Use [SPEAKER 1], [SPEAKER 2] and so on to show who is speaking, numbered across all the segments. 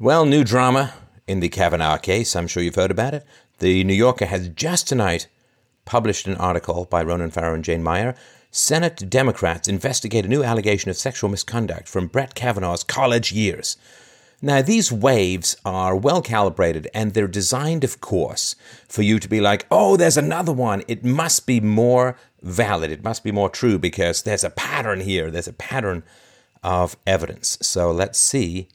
[SPEAKER 1] Well, new drama in the Kavanaugh case. I'm sure you've heard about it. The New Yorker has just tonight published an article by Ronan Farrow and Jane Mayer. Senate Democrats investigate a new allegation of sexual misconduct from Brett Kavanaugh's college years. Now, these waves are well calibrated and they're designed, of course, for you to be like, oh, there's another one. It must be more valid. It must be more true because there's a pattern here. There's a pattern of evidence. So let's see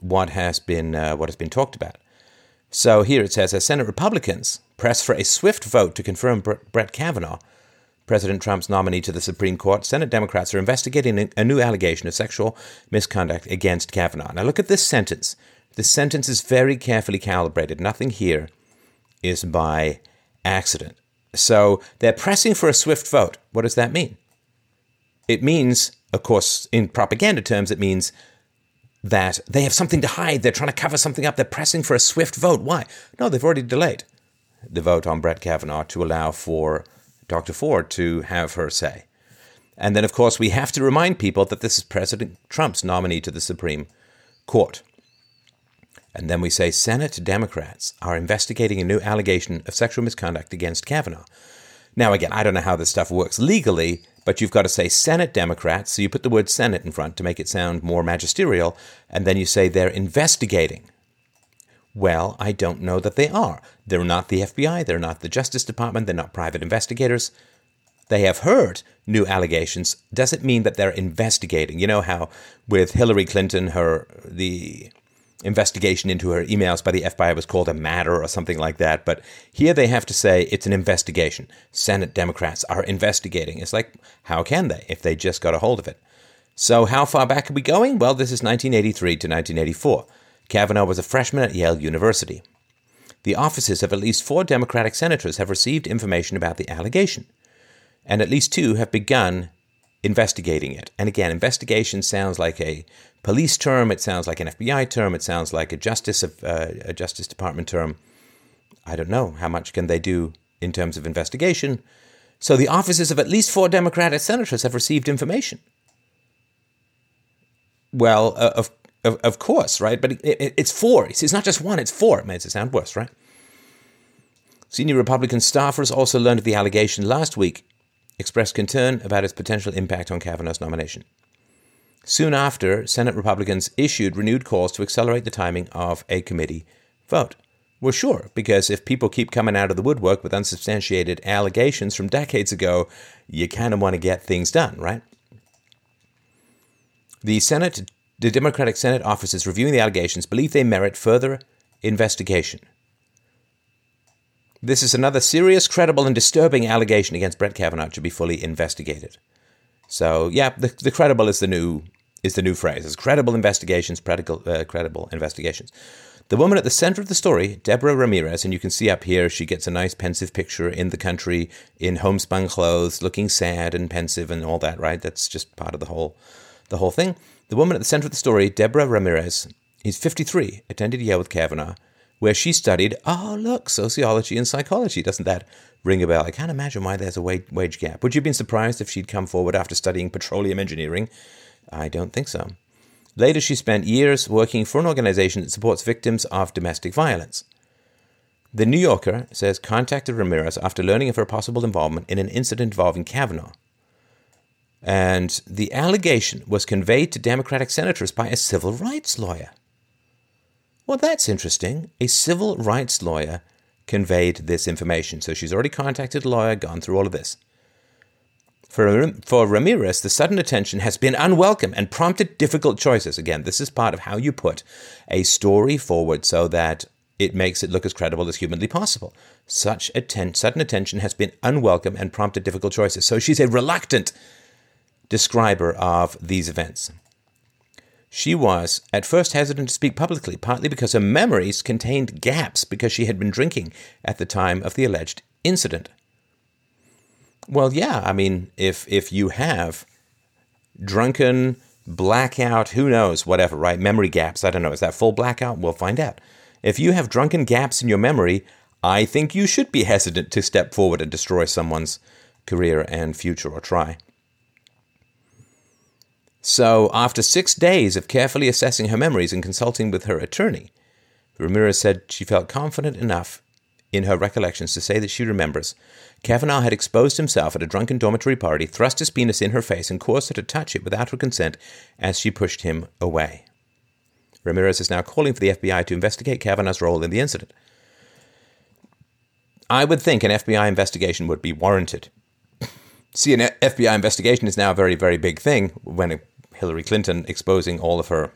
[SPEAKER 1] what has been uh, what has been talked about. So here it says, as Senate Republicans press for a swift vote to confirm Brett Kavanaugh, President Trump's nominee to the Supreme Court, Senate Democrats are investigating a new allegation of sexual misconduct against Kavanaugh. Now look at this sentence. This sentence is very carefully calibrated. Nothing here is by accident. So they're pressing for a swift vote. What does that mean? It means, of course, in propaganda terms, it means that they have something to hide. They're trying to cover something up. They're pressing for a swift vote. Why? No, they've already delayed the vote on Brett Kavanaugh to allow for Dr. Ford to have her say. And then, of course, we have to remind people that this is President Trump's nominee to the Supreme Court. And then we say Senate Democrats are investigating a new allegation of sexual misconduct against Kavanaugh. Now, again, I don't know how this stuff works legally, but you've got to say Senate Democrats. So you put the word Senate in front to make it sound more magisterial, and then you say they're investigating. Well, I don't know that they are. They're not the FBI, they're not the Justice Department, they're not private investigators. They have heard new allegations. Does it mean that they're investigating. You know how with Hillary Clinton, her the investigation into her emails by the FBI was called a matter or something like that. But here they have to say it's an investigation. Senate Democrats are investigating. It's like, how can they if they just got a hold of it? So, how far back are we going? Well, this is 1983 to 1984. Kavanaugh was a freshman at Yale University. The offices of at least four Democratic senators have received information about the allegation, and at least two have begun investigating it. And again, investigation sounds like a police term, it sounds like an FBI term, it sounds like a justice of uh, a Justice Department term. I don't know how much can they do in terms of investigation. So the offices of at least four Democratic senators have received information. Well, uh, of, of, of course, right? But it, it, it's four. It's not just one, it's four. It makes it sound worse, right? Senior Republican staffers also learned of the allegation last week, expressed concern about its potential impact on Kavanaugh's nomination. Soon after, Senate Republicans issued renewed calls to accelerate the timing of a committee vote. Well, sure, because if people keep coming out of the woodwork with unsubstantiated allegations from decades ago, you kind of want to get things done, right? The Senate, the Democratic Senate offices reviewing the allegations believe they merit further investigation. This is another serious, credible, and disturbing allegation against Brett Kavanaugh to be fully investigated. So, yeah, the, the credible is the new is the new phrase. It's credible investigations, credible, uh, credible investigations. The woman at the center of the story, Deborah Ramirez, and you can see up here, she gets a nice pensive picture in the country in homespun clothes, looking sad and pensive and all that, right? That's just part of the whole, the whole thing. The woman at the center of the story, Deborah Ramirez, is 53, attended Yale with Kavanaugh, where she studied, oh, look, sociology and psychology. Doesn't that ring a bell? I can't imagine why there's a wage gap. Would you have been surprised if she'd come forward after studying petroleum engineering I don't think so. Later, she spent years working for an organization that supports victims of domestic violence. The New Yorker says contacted Ramirez after learning of her possible involvement in an incident involving Kavanaugh. And the allegation was conveyed to Democratic senators by a civil rights lawyer. Well, that's interesting. A civil rights lawyer conveyed this information. So she's already contacted a lawyer, gone through all of this. For, for Ramirez, the sudden attention has been unwelcome and prompted difficult choices. Again, this is part of how you put a story forward so that it makes it look as credible as humanly possible. Such atten- sudden attention has been unwelcome and prompted difficult choices. So she's a reluctant describer of these events. She was at first hesitant to speak publicly, partly because her memories contained gaps because she had been drinking at the time of the alleged incident. Well, yeah. I mean, if if you have drunken blackout, who knows, whatever, right? Memory gaps. I don't know. Is that full blackout? We'll find out. If you have drunken gaps in your memory, I think you should be hesitant to step forward and destroy someone's career and future or try. So, after six days of carefully assessing her memories and consulting with her attorney, Ramirez said she felt confident enough in her recollections to say that she remembers Kavanaugh had exposed himself at a drunken dormitory party, thrust his penis in her face, and caused her to touch it without her consent as she pushed him away. Ramirez is now calling for the FBI to investigate Kavanaugh's role in the incident. I would think an FBI investigation would be warranted. See, an FBI investigation is now a very, very big thing when Hillary Clinton exposing all of her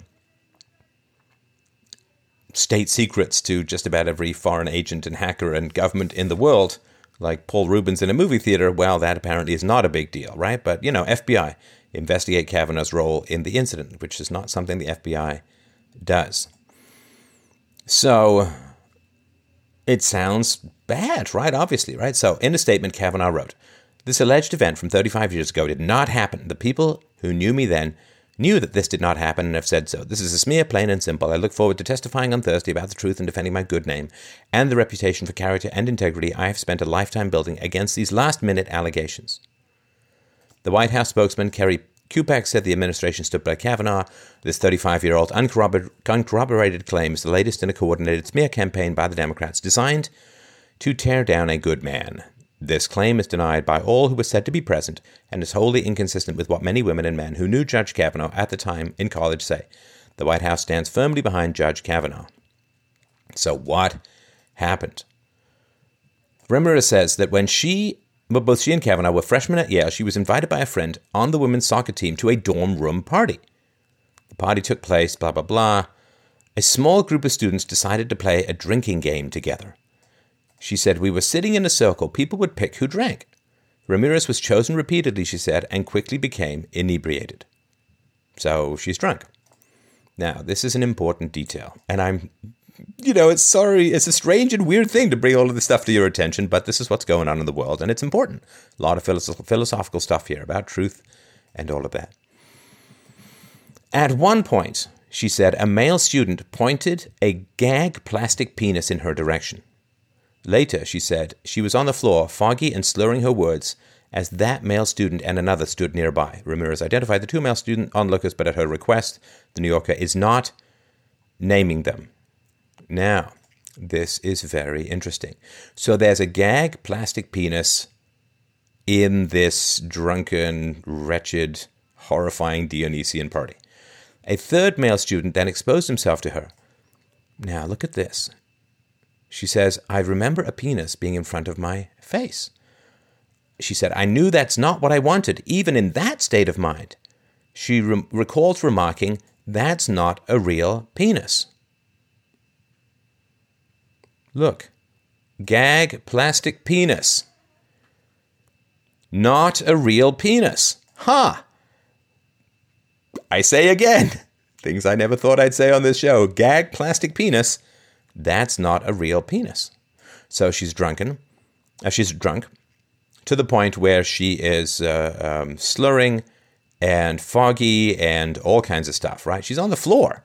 [SPEAKER 1] state secrets to just about every foreign agent and hacker and government in the world, like Paul Reubens in a movie theater, well, that apparently is not a big deal, right? But, you know, FBI, investigate Kavanaugh's role in the incident, which is not something the FBI does. So it sounds bad, right? Obviously, right? So in a statement, Kavanaugh wrote, This alleged event from 35 years ago did not happen. The people who knew me then knew that this did not happen and have said so. This is a smear, plain and simple. I look forward to testifying on Thursday about the truth and defending my good name and the reputation for character and integrity I have spent a lifetime building against these last minute allegations. The White House spokesman, Kerri Kupec, said the administration stood by Kavanaugh. This 35 year old uncorroborated claim is the latest in a coordinated smear campaign by the Democrats designed to tear down a good man. This claim is denied by all who were said to be present and is wholly inconsistent with what many women and men who knew Judge Kavanaugh at the time in college say. The White House stands firmly behind Judge Kavanaugh. So, what happened? Ramirez says that when she, well, both she and Kavanaugh were freshmen at Yale, she was invited by a friend on the women's soccer team to a dorm room party. The party took place, blah, blah, blah. A small group of students decided to play a drinking game together. She said, We were sitting in a circle. People would pick who drank. Ramirez was chosen repeatedly, she said, and quickly became inebriated. So she's drunk. Now, this is an important detail, and I'm, you know, it's sorry, it's a strange and weird thing to bring all of this stuff to your attention, but this is what's going on in the world, and it's important. A lot of philosophical stuff here about truth and all of that. At one point, she said, a male student pointed a gag plastic penis in her direction. Later, she said, she was on the floor, foggy and slurring her words, as that male student and another stood nearby. Ramirez identified the two male student onlookers, but at her request, the New Yorker is not naming them. Now, this is very interesting. So there's a gag plastic penis in this drunken, wretched, horrifying Dionysian party. A third male student then exposed himself to her. Now, look at this. She says, I remember a penis being in front of my face. She said, I knew that's not what I wanted, even in that state of mind. She re- recalls remarking, That's not a real penis. Look, gag plastic penis. Not a real penis. Ha! Huh. I say again, things I never thought I'd say on this show. Gag plastic penis that's not a real penis. So she's drunken. Uh, she's drunk to the point where she is uh, um, slurring and foggy and all kinds of stuff, right? She's on the floor.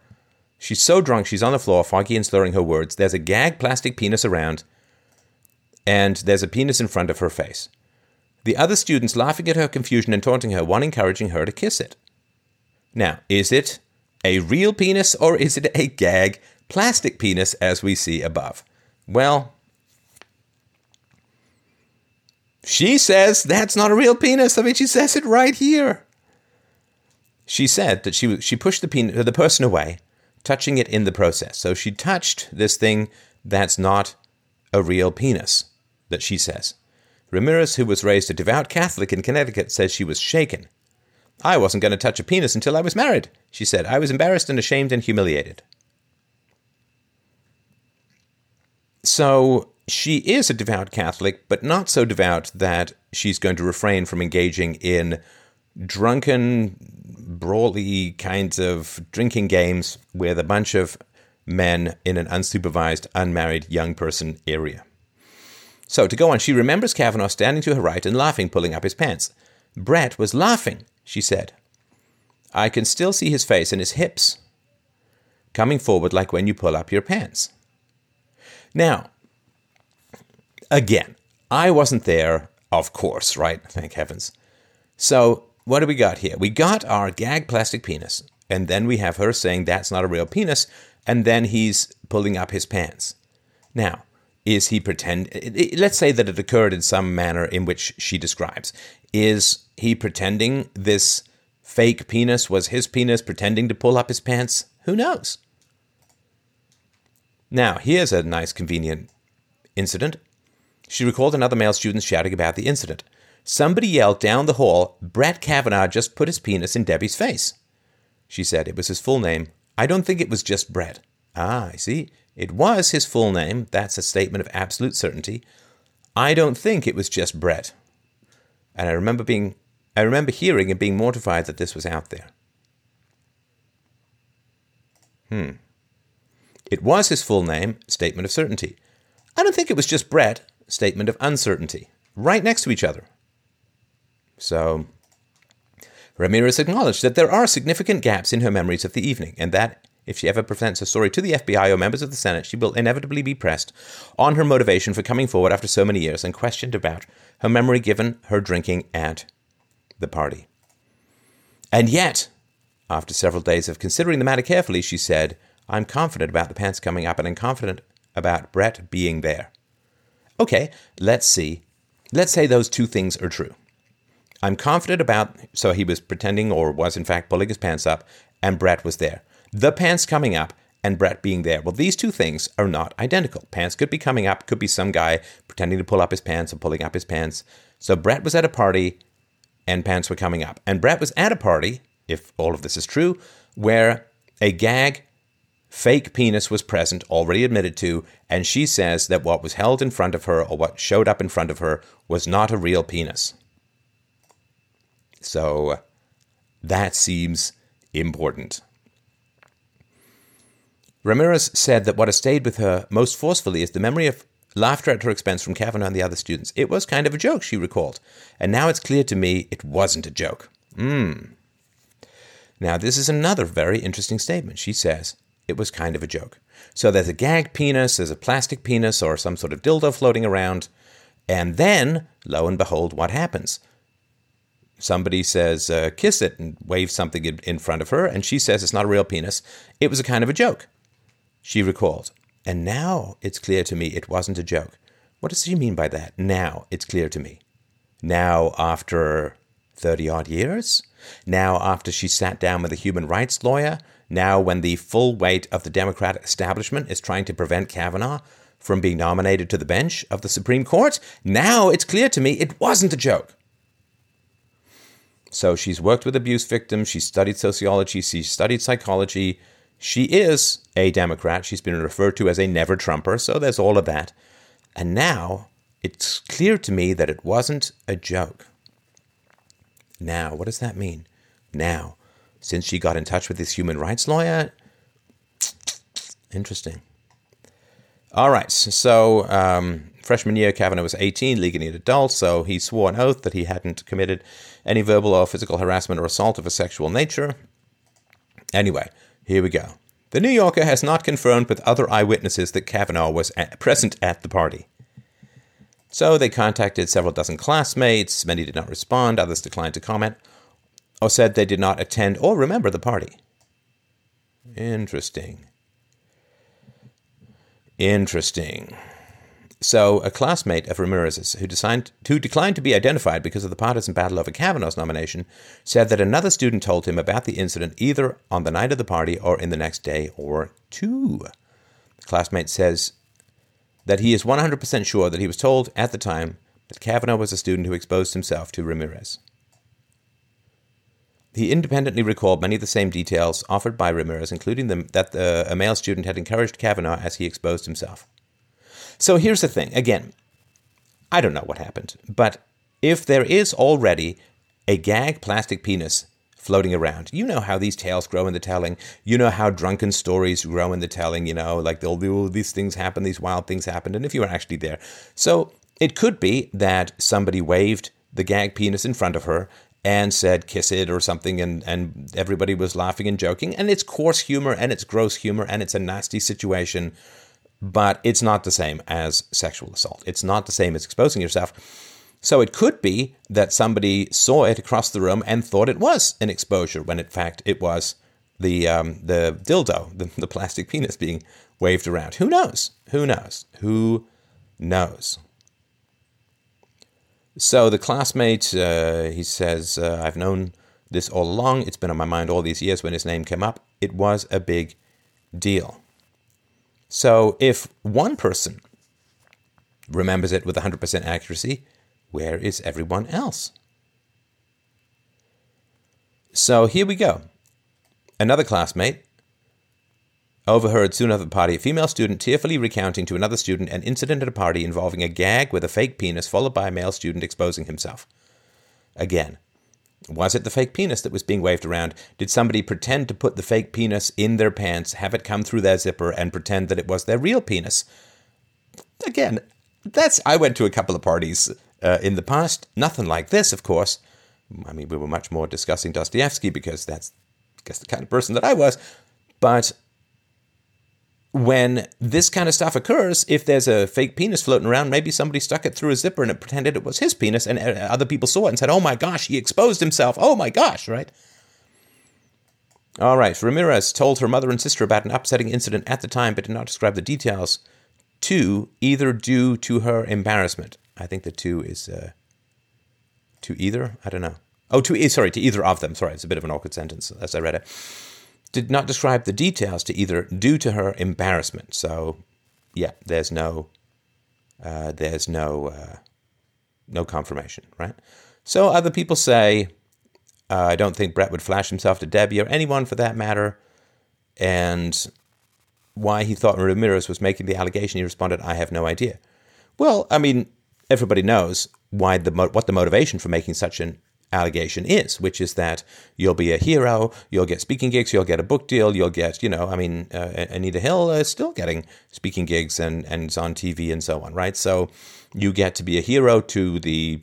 [SPEAKER 1] She's so drunk, she's on the floor, foggy and slurring her words. There's a gag plastic penis around, and there's a penis in front of her face. The other students laughing at her confusion and taunting her, one encouraging her to kiss it. Now, is it a real penis or is it a gag plastic penis as we see above? Well, she says that's not a real penis. I mean, she says it right here. She said that she she pushed the penis, the person away, touching it in the process. So she touched this thing that's not a real penis. That she says. Ramirez, who was raised a devout Catholic in Connecticut, says she was shaken. I wasn't going to touch a penis until I was married, she said. I was embarrassed and ashamed and humiliated. So she is a devout Catholic, but not so devout that she's going to refrain from engaging in drunken, brawly kinds of drinking games with a bunch of men in an unsupervised, unmarried young person area. So to go on, she remembers Kavanaugh standing to her right and laughing, pulling up his pants. Brett was laughing, she said. I can still see his face and his hips coming forward like when you pull up your pants. Now, again, I wasn't there, of course, right? Thank heavens. So what do we got here? We got our gag plastic penis, and then we have her saying that's not a real penis, and then he's pulling up his pants. Now, is he pretend? Let's say that it occurred in some manner in which she describes. Is he pretending this fake penis was his penis, pretending to pull up his pants? Who knows? Now, here's a nice, convenient incident. She recalled another male student shouting about the incident. Somebody yelled down the hall, Brett Kavanaugh just put his penis in Debbie's face. She said it was his full name. I don't think it was just Brett. Ah, I see. It was his full name. That's a statement of absolute certainty. I don't think it was just Brett. And I remember being I remember hearing and being mortified that this was out there. Hmm. It was his full name, statement of certainty. I don't think it was just Brett, statement of uncertainty. Right next to each other. So, Ramirez acknowledged that there are significant gaps in her memories of the evening, and that if she ever presents her story to the FBI or members of the Senate, she will inevitably be pressed on her motivation for coming forward after so many years and questioned about her memory given her drinking at the party. And yet, after several days of considering the matter carefully, she said, I'm confident about the pants coming up and I'm confident about Brett being there. Okay, let's see. Let's say those two things are true. I'm confident about, so he was pretending or was in fact pulling his pants up, and Brett was there. The pants coming up and Brett being there. Well, these two things are not identical. Pants could be coming up, could be some guy pretending to pull up his pants or pulling up his pants. So Brett was at a party and pants were coming up. And Brett was at a party, if all of this is true, where a gag fake penis was present, already admitted to, and she says that what was held in front of her or what showed up in front of her was not a real penis. So that seems important. Ramirez said that what has stayed with her most forcefully is the memory of laughter at her expense from Kavanaugh and the other students. It was kind of a joke, she recalled. And now it's clear to me it wasn't a joke. Hmm. Now, this is another very interesting statement. She says, it was kind of a joke. So there's a gag penis, there's a plastic penis, or some sort of dildo floating around. And then, lo and behold, what happens? Somebody says, uh, kiss it, and waves something in front of her, and she says it's not a real penis. It was a kind of a joke she recalled. And now it's clear to me it wasn't a joke. What does she mean by that? Now it's clear to me. Now, after 30 odd years? Now, after she sat down with a human rights lawyer? Now, when the full weight of the Democratic establishment is trying to prevent Kavanaugh from being nominated to the bench of the Supreme Court? Now it's clear to me it wasn't a joke. So she's worked with abuse victims, she's studied sociology, she's studied psychology, she is a Democrat. She's been referred to as a never Trumper, so there's all of that. And now it's clear to me that it wasn't a joke. Now, what does that mean? Now, since she got in touch with this human rights lawyer, interesting. All right, so um, freshman year, Kavanaugh was 18, legally an adult, so he swore an oath that he hadn't committed any verbal or physical harassment or assault of a sexual nature. Anyway, here we go. The New Yorker has not confirmed with other eyewitnesses that Kavanaugh was present at the party. So they contacted several dozen classmates. Many did not respond, others declined to comment, or said they did not attend or remember the party. Interesting. Interesting. So, a classmate of Ramirez's, who, designed, who declined to be identified because of the partisan battle over Kavanaugh's nomination, said that another student told him about the incident either on the night of the party or in the next day or two. The classmate says that he is 100% sure that he was told at the time that Kavanaugh was a student who exposed himself to Ramirez. He independently recalled many of the same details offered by Ramirez, including the, that the, a male student had encouraged Kavanaugh as he exposed himself. So here's the thing again, I don't know what happened, but if there is already a gag plastic penis floating around. You know how these tales grow in the telling. You know how drunken stories grow in the telling. You know, like they'll do oh, these things happen, these wild things happened, and if you were actually there. So it could be that somebody waved the gag penis in front of her and said kiss it or something and, and everybody was laughing and joking and it's coarse humor and it's gross humor and it's a nasty situation but it's not the same as sexual assault. It's not the same as exposing yourself. So it could be that somebody saw it across the room and thought it was an exposure when in fact it was the um, the dildo, the, the plastic penis being waved around. Who knows? Who knows? Who knows? So the classmate, uh, he says, uh, I've known this all along. It's been on my mind all these years when his name came up. It was a big deal. So if one person remembers it with 100% accuracy, where is everyone else? So here we go. Another classmate overheard soon after the party a female student tearfully recounting to another student an incident at a party involving a gag with a fake penis, followed by a male student exposing himself. Again, was it the fake penis that was being waved around? Did somebody pretend to put the fake penis in their pants, have it come through their zipper, and pretend that it was their real penis? Again, that's. I went to a couple of parties uh, in the past. Nothing like this, of course. I mean, we were much more discussing Dostoevsky because that's, I guess, the kind of person that I was. But when this kind of stuff occurs, if there's a fake penis floating around, maybe somebody stuck it through a zipper and it pretended it was his penis, and uh, other people saw it and said, "Oh my gosh, he exposed himself! Oh my gosh!" Right? All right. Ramirez told her mother and sister about an upsetting incident at the time, but did not describe the details. Two, either due to her embarrassment. I think the two is uh, to either. I don't know. Oh, to sorry, to either of them. Sorry, it's a bit of an awkward sentence as I read it did not describe the details to either due to her embarrassment. So, yeah, there's no, uh, there's no, uh, no confirmation, right? So other people say, uh, I don't think Brett would flash himself to Debbie or anyone for that matter, and why he thought Ramirez was making the allegation. He responded, "I have no idea." Well, I mean, everybody knows why the what the motivation for making such an allegation is, which is that you'll be a hero, you'll get speaking gigs, you'll get a book deal, you'll get, you know, I mean, uh, Anita Hill is still getting speaking gigs and, and is on TV and so on, right? So you get to be a hero to the,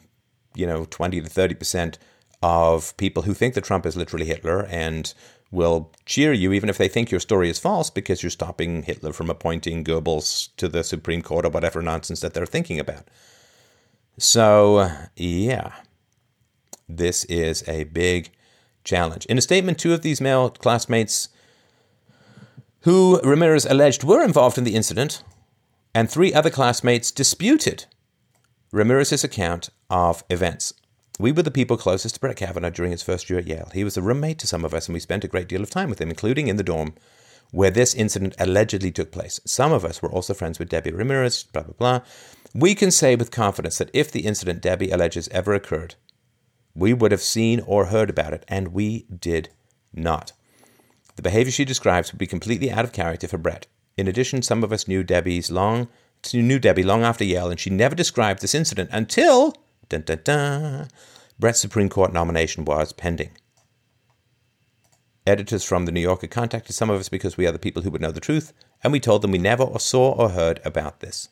[SPEAKER 1] you know, 20 to 30% of people who think that Trump is literally Hitler and will cheer you even if they think your story is false because you're stopping Hitler from appointing Goebbels to the Supreme Court or whatever nonsense that they're thinking about. So, yeah this is a big challenge. In a statement, two of these male classmates who Ramirez alleged were involved in the incident and three other classmates disputed Ramirez's account of events. We were the people closest to Brett Kavanaugh during his first year at Yale. He was a roommate to some of us, and we spent a great deal of time with him, including in the dorm where this incident allegedly took place. Some of us were also friends with Debbie Ramirez, blah, blah, blah. We can say with confidence that if the incident Debbie alleges ever occurred, we would have seen or heard about it, and we did not. The behavior she describes would be completely out of character for Brett. In addition, some of us knew Debbie's long knew Debbie long after Yale, and she never described this incident until dun, dun, dun, Brett's Supreme Court nomination was pending. Editors from the New Yorker contacted some of us because we are the people who would know the truth, and we told them we never saw or heard about this.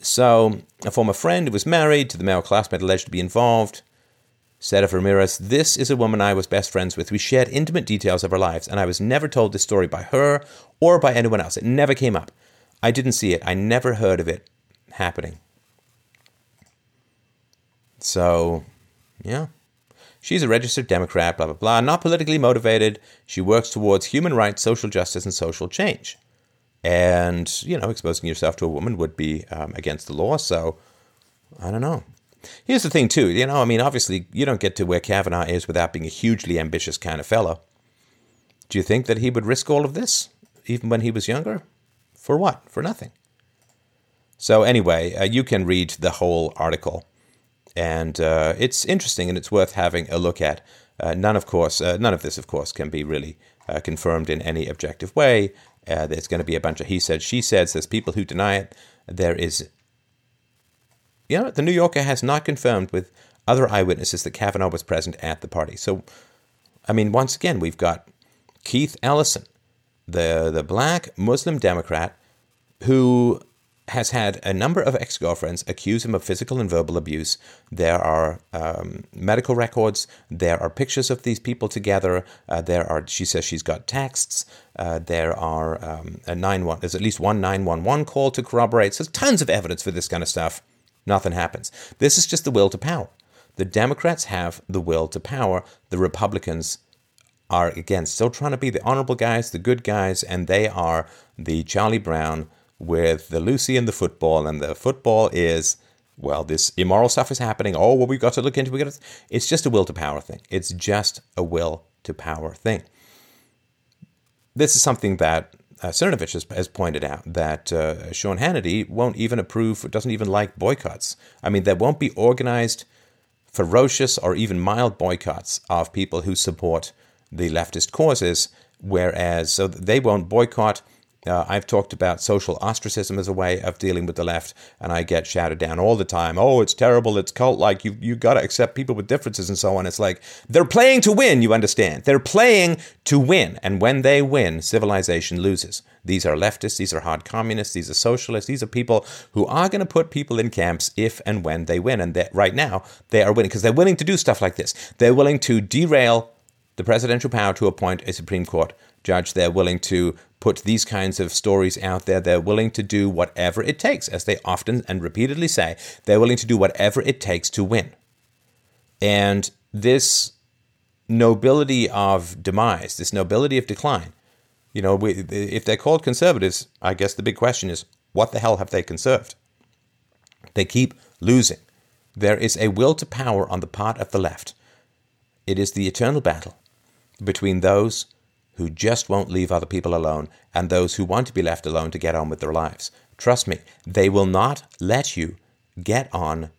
[SPEAKER 1] So, a former friend who was married to the male classmate alleged to be involved said of Ramirez, This is a woman I was best friends with. We shared intimate details of our lives, and I was never told this story by her or by anyone else. It never came up. I didn't see it. I never heard of it happening. So, yeah. She's a registered Democrat, blah, blah, blah, not politically motivated. She works towards human rights, social justice, and social change and you know exposing yourself to a woman would be um, against the law. So i don't know. Here's the thing too you know i mean obviously you don't get to where kavanaugh is without being a hugely ambitious kind of fellow. Do you think that he would risk all of this even when he was younger? For what? For nothing. So anyway uh, you can read the whole article. And uh, it's interesting and it's worth having a look at. Uh, none of course uh, none of this of course can be really uh, confirmed in any objective way uh, there's going to be a bunch of he said, she said. There's people who deny it. There is, you know, the New Yorker has not confirmed with other eyewitnesses that Kavanaugh was present at the party. So, I mean, once again, we've got Keith Ellison, the the black Muslim Democrat, who has had a number of ex girlfriends accuse him of physical and verbal abuse. There are um, medical records. There are pictures of these people together. Uh, there are, she says, she's got texts. Uh, there are um, a nine one. There's at least one nine one one call to corroborate. So there's tons of evidence for this kind of stuff. Nothing happens. This is just the will to power. The Democrats have the will to power. The Republicans are, again, still trying to be the honorable guys, the good guys, and they are the Charlie Brown with the Lucy and the football. And the football is, well, this immoral stuff is happening. Oh, well, we've got to look into it. It's just a will to power thing. It's just a will to power thing. This is something that uh, Cernovich has, has, pointed out that uh, Sean Hannity won't even approve, doesn't even like boycotts. I mean, there won't be organized, ferocious, or even mild boycotts of people who support the leftist causes, whereas so they won't boycott uh, I've talked about social ostracism as a way of dealing with the left, and I get shouted down all the time. Oh, it's terrible. It's cult like. You you got to accept people with differences and so on. It's like they're playing to win. You understand? They're playing to win, and when they win, civilization loses. These are leftists. These are hard communists. These are socialists. These are people who are going to put people in camps if and when they win. And right now, they are winning because they're willing to do stuff like this. They're willing to derail the presidential power to appoint a Supreme Court judge. They're willing to put these kinds of stories out there. They're willing to do whatever it takes, as they often and repeatedly say, they're willing to do whatever it takes to win. And this nobility of demise, this nobility of decline, you know, we, if they're called conservatives, I guess the big question is what the hell have they conserved? They keep losing. There is a will to power on the part of the left. It is the eternal battle between those who just won't leave other people alone and those who want to be left alone to get on with their lives. Trust me, they will not let you get on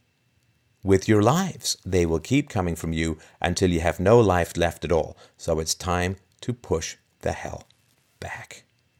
[SPEAKER 1] with your lives. They will keep coming from you until you have no life left at all. So it's time to push the hell back.